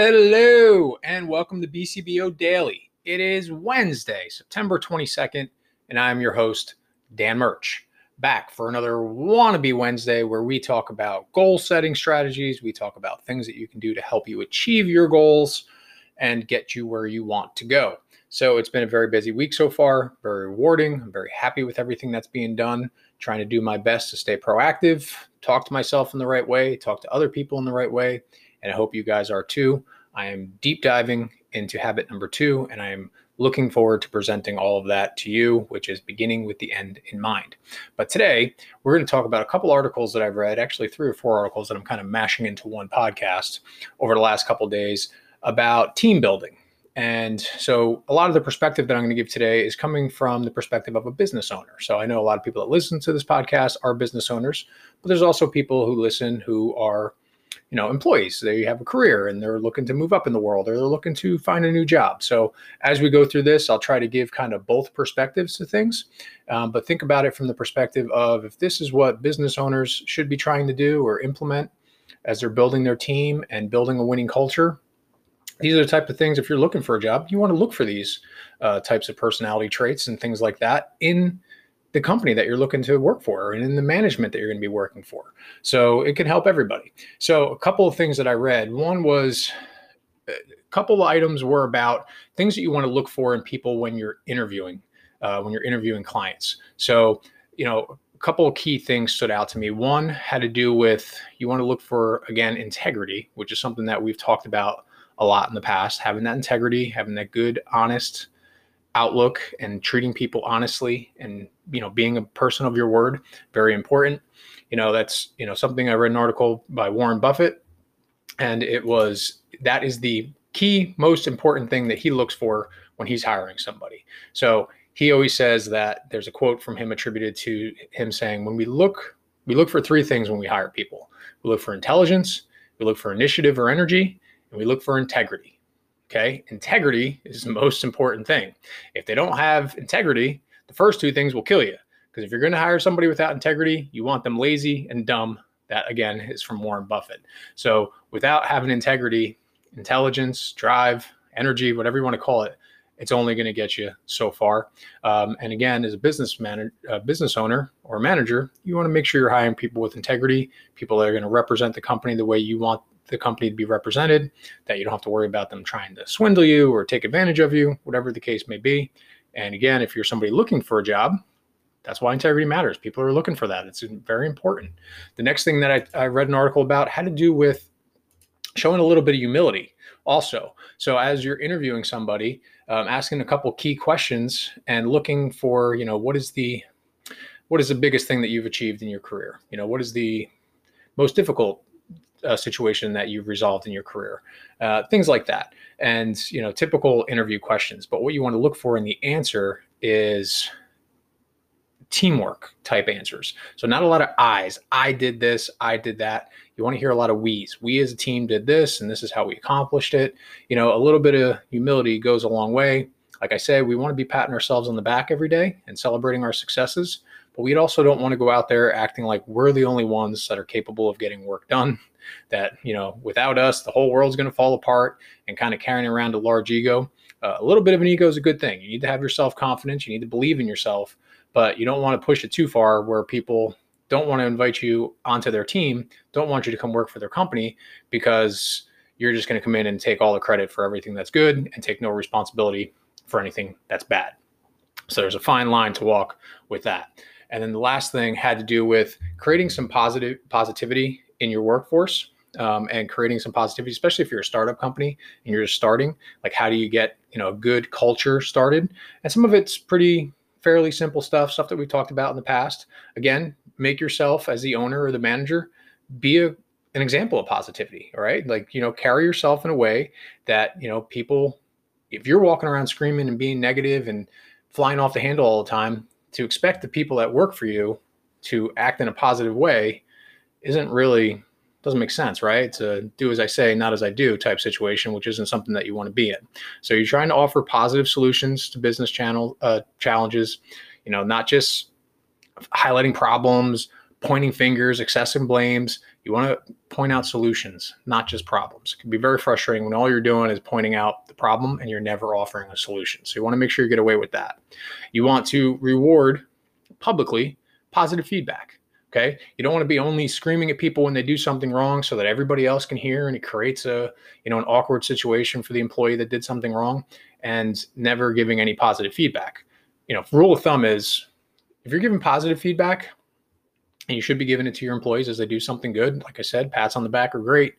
Hello, and welcome to BCBO Daily. It is Wednesday, September 22nd, and I'm your host, Dan Murch. Back for another Wannabe Wednesday where we talk about goal setting strategies. We talk about things that you can do to help you achieve your goals and get you where you want to go. So it's been a very busy week so far, very rewarding. I'm very happy with everything that's being done, trying to do my best to stay proactive, talk to myself in the right way, talk to other people in the right way and I hope you guys are too. I am deep diving into habit number two, and I am looking forward to presenting all of that to you, which is beginning with the end in mind. But today, we're going to talk about a couple articles that I've read, actually, three or four articles that I'm kind of mashing into one podcast over the last couple days about team building. And so, a lot of the perspective that I'm going to give today is coming from the perspective of a business owner. So, I know a lot of people that listen to this podcast are business owners, but there's also people who listen who are you know employees. They have a career and they're looking to move up in the world or they're looking to find a new job. So as we go through this i'll try to give kind of both perspectives to things. Um, but think about it from the perspective of if this is what business owners should be trying to do or implement as they're building their team and building a winning culture these are the type of things if you're looking for a job you want to look for these uh, types of personality traits and things like that in the company that you're looking to work for and in the management that you're going to be working for. So it can help everybody. So a couple of things that I read. One was a couple of items were about things that you want to look for in people when you're interviewing, uh, when you're interviewing clients. So, you know, a couple of key things stood out to me. One had to do with you want to look for, again, integrity, which is something that we've talked about a lot in the past, having that integrity, having that good, honest, outlook and treating people honestly and you know being a person of your word very important. You know that's you know something i read an article by warren buffett and it was that is the key most important thing that he looks for when he's hiring somebody. So he always says that there's a quote from him attributed to him saying when we look we look for three things when we hire people. We look for intelligence we look for initiative or energy and we look for integrity Okay. Integrity is the most important thing. If they don't have integrity, the first two things will kill you. Because if you're going to hire somebody without integrity, you want them lazy and dumb. That again is from Warren Buffett. So without having integrity, intelligence, drive, energy, whatever you want to call it, it's only going to get you so far. Um, and again, as a business manager, uh, business owner or manager, you want to make sure you're hiring people with integrity, people that are going to represent the company the way you want the company to be represented, that you don't have to worry about them trying to swindle you or take advantage of you, whatever the case may be. And again, if you're somebody looking for a job, that's why integrity matters. People are looking for that. It's very important. The next thing that I, I read an article about had to do with showing a little bit of humility also. So as you're interviewing somebody, um, asking a couple key questions and looking for, you know, what is the what is the biggest thing that you've achieved in your career? You know, what is the most difficult uh, situation that you've resolved in your career, uh, things like that, and you know typical interview questions. But what you want to look for in the answer is teamwork type answers. So not a lot of I's. I did this. I did that. You want to hear a lot of we's. We as a team did this, and this is how we accomplished it. You know, a little bit of humility goes a long way. Like I said, we want to be patting ourselves on the back every day and celebrating our successes. But we also don't want to go out there acting like we're the only ones that are capable of getting work done. That, you know, without us, the whole world's going to fall apart and kind of carrying around a large ego. Uh, a little bit of an ego is a good thing. You need to have your self confidence, you need to believe in yourself, but you don't want to push it too far where people don't want to invite you onto their team, don't want you to come work for their company because you're just going to come in and take all the credit for everything that's good and take no responsibility for anything that's bad. So there's a fine line to walk with that. And then the last thing had to do with creating some positive positivity in your workforce um, and creating some positivity, especially if you're a startup company and you're just starting. Like, how do you get you know a good culture started? And some of it's pretty fairly simple stuff, stuff that we talked about in the past. Again, make yourself as the owner or the manager be a an example of positivity all right like you know carry yourself in a way that you know people if you're walking around screaming and being negative and flying off the handle all the time to expect the people that work for you to act in a positive way isn't really doesn't make sense, right? To do as I say, not as I do type situation, which isn't something that you want to be in. So you're trying to offer positive solutions to business channel uh, challenges, you know, not just highlighting problems, pointing fingers, excessive blames. You want to point out solutions, not just problems. It can be very frustrating when all you're doing is pointing out the problem and you're never offering a solution. So you want to make sure you get away with that. You want to reward publicly positive feedback. Okay. You don't want to be only screaming at people when they do something wrong so that everybody else can hear and it creates a, you know, an awkward situation for the employee that did something wrong and never giving any positive feedback. You know, rule of thumb is if you're giving positive feedback, and you should be giving it to your employees as they do something good. Like I said, pats on the back are great.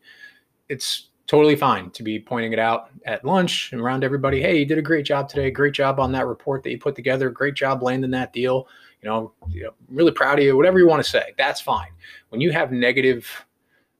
It's totally fine to be pointing it out at lunch and around everybody. Hey, you did a great job today. Great job on that report that you put together. Great job landing that deal. You know, know really proud of you. Whatever you want to say, that's fine. When you have negative,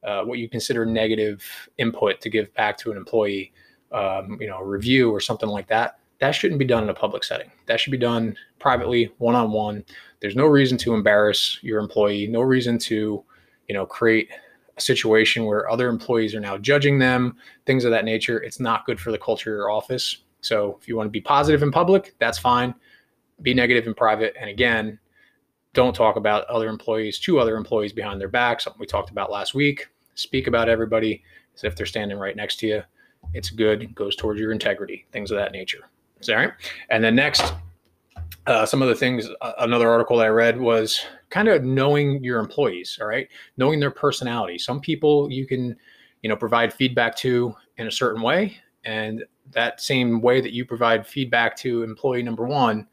uh, what you consider negative input to give back to an employee, um, you know, review or something like that, that shouldn't be done in a public setting. That should be done privately, one on one. There's no reason to embarrass your employee, no reason to, you know, create a situation where other employees are now judging them, things of that nature. It's not good for the culture of your office. So if you want to be positive in public, that's fine. Be negative in private. And again, don't talk about other employees to other employees behind their back, something we talked about last week. Speak about everybody as if they're standing right next to you. It's good, it goes towards your integrity, things of that nature. All right. And then next, uh, some of the things, uh, another article that I read was kind of knowing your employees. All right. Knowing their personality. Some people you can, you know, provide feedback to in a certain way. And that same way that you provide feedback to employee number one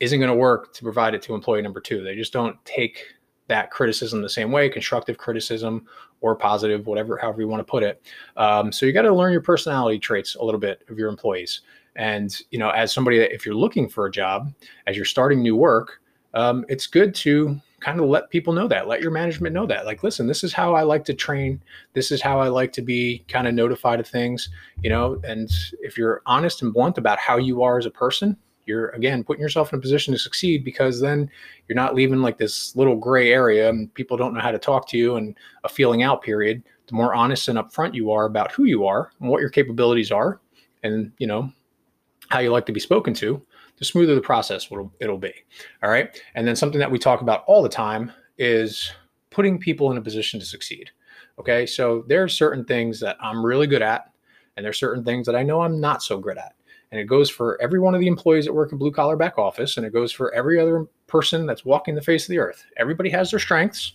isn't going to work to provide it to employee number two. They just don't take that criticism the same way, constructive criticism or positive, whatever, however you want to put it. Um, so you got to learn your personality traits a little bit of your employees. And you know, as somebody that if you're looking for a job, as you're starting new work, um, it's good to kind of let people know that, let your management know that. Like, listen, this is how I like to train. This is how I like to be kind of notified of things. You know, and if you're honest and blunt about how you are as a person, you're again putting yourself in a position to succeed because then you're not leaving like this little gray area and people don't know how to talk to you and a feeling out period the more honest and upfront you are about who you are and what your capabilities are and you know how you like to be spoken to, the smoother the process will it'll be. All right. And then something that we talk about all the time is putting people in a position to succeed. Okay. So there are certain things that I'm really good at, and there's certain things that I know I'm not so good at. And it goes for every one of the employees that work in blue collar back office, and it goes for every other person that's walking the face of the earth. Everybody has their strengths,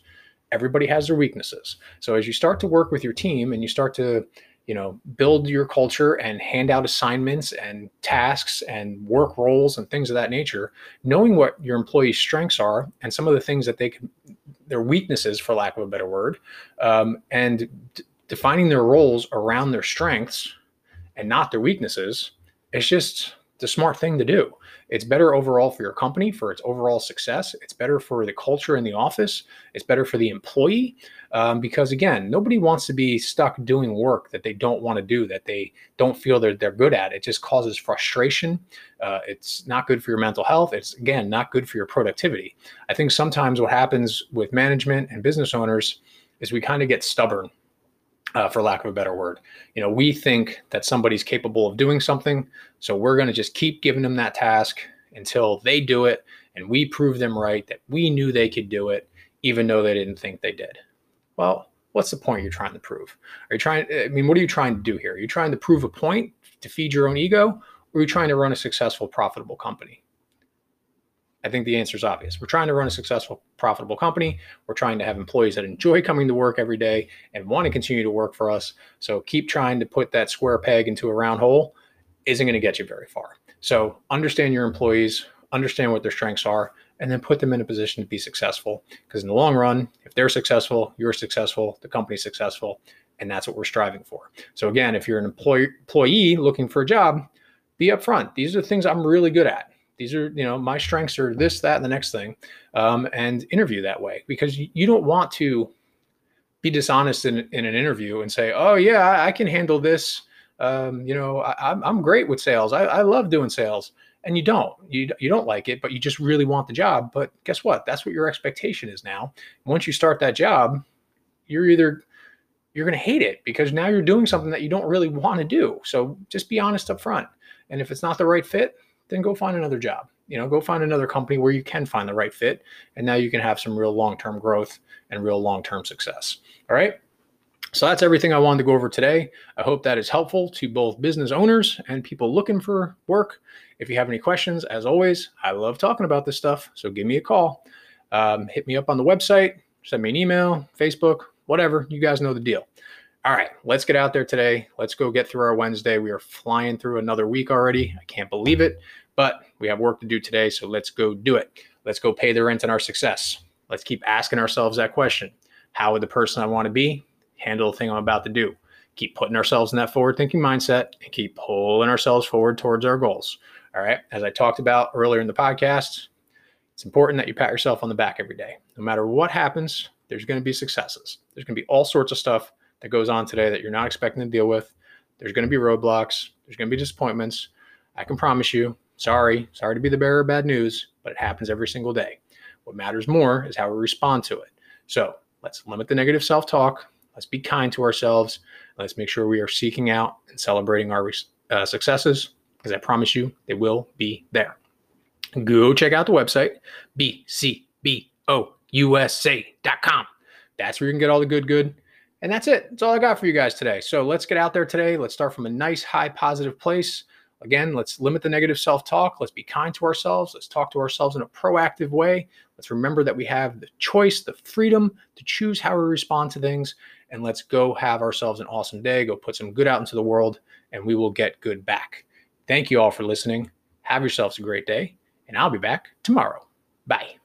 everybody has their weaknesses. So as you start to work with your team and you start to you know build your culture and hand out assignments and tasks and work roles and things of that nature knowing what your employees strengths are and some of the things that they can their weaknesses for lack of a better word um, and d- defining their roles around their strengths and not their weaknesses it's just the smart thing to do it's better overall for your company, for its overall success. It's better for the culture in the office. It's better for the employee. Um, because again, nobody wants to be stuck doing work that they don't want to do, that they don't feel they're, they're good at. It just causes frustration. Uh, it's not good for your mental health. It's again, not good for your productivity. I think sometimes what happens with management and business owners is we kind of get stubborn uh, for lack of a better word. You know, we think that somebody's capable of doing something, so we're going to just keep giving them that task until they do it, and we prove them right that we knew they could do it, even though they didn't think they did. Well, what's the point you're trying to prove? Are you trying? I mean, what are you trying to do here? Are you trying to prove a point to feed your own ego, or are you trying to run a successful, profitable company? I think the answer is obvious. We're trying to run a successful, profitable company. We're trying to have employees that enjoy coming to work every day and want to continue to work for us. So keep trying to put that square peg into a round hole isn't going to get you very far. So understand your employees, understand what their strengths are, and then put them in a position to be successful. Because in the long run, if they're successful, you're successful, the company's successful, and that's what we're striving for. So again, if you're an employee looking for a job, be upfront. These are the things I'm really good at these are you know my strengths are this that and the next thing um, and interview that way because you don't want to be dishonest in, in an interview and say oh yeah i can handle this um, you know I, am great with sales. I, I love doing sales. And you don't you, you don't like it but you just really want the job but guess what? That's what your expectation is now. Once you start that job you're either you're going to hate it because now you're doing something that you don't really want to do. So just be honest up front and if it's not the right fit then go find another job. you know, go find another company where you can find the right fit. And now you can have some real long term growth and real long term success. All right. So that's everything I wanted to go over today. I hope that is helpful to both business owners and people looking for work. If you have any questions, as always, I love talking about this stuff. So give me a call. Um, hit me up on the website, send me an email, Facebook, whatever. You guys know the deal. All right, let's get out there today. Let's go get through our Wednesday. We are flying through another week already. I can't believe it, but we have work to do today. So let's go do it. Let's go pay the rent on our success. Let's keep asking ourselves that question How would the person I want to be handle the thing I'm about to do. Keep putting ourselves in that forward thinking mindset and keep pulling ourselves forward towards our goals. All right. As I talked about earlier in the podcast, it's important that you pat yourself on the back every day. No matter what happens, there's going to be successes. There's going to be all sorts of stuff that goes on today that you're not expecting to deal with. There's going to be roadblocks. There's going to be disappointments. I can promise you, sorry, sorry to be the bearer of bad news, but it happens every single day. What matters more is how we respond to it. So let's limit the negative self talk. Let's be kind to ourselves. Let's make sure we are seeking out and celebrating our uh, successes because I promise you they will be there. Go check out the website, bcbousa.com. That's where you can get all the good, good. And that's it. That's all I got for you guys today. So let's get out there today. Let's start from a nice, high, positive place. Again, let's limit the negative self talk. Let's be kind to ourselves. Let's talk to ourselves in a proactive way. Let's remember that we have the choice, the freedom to choose how we respond to things and let's go have ourselves an awesome day. Go put some good out into the world, and we will get good back. Thank you all for listening. Have yourselves a great day, and I'll be back tomorrow. Bye.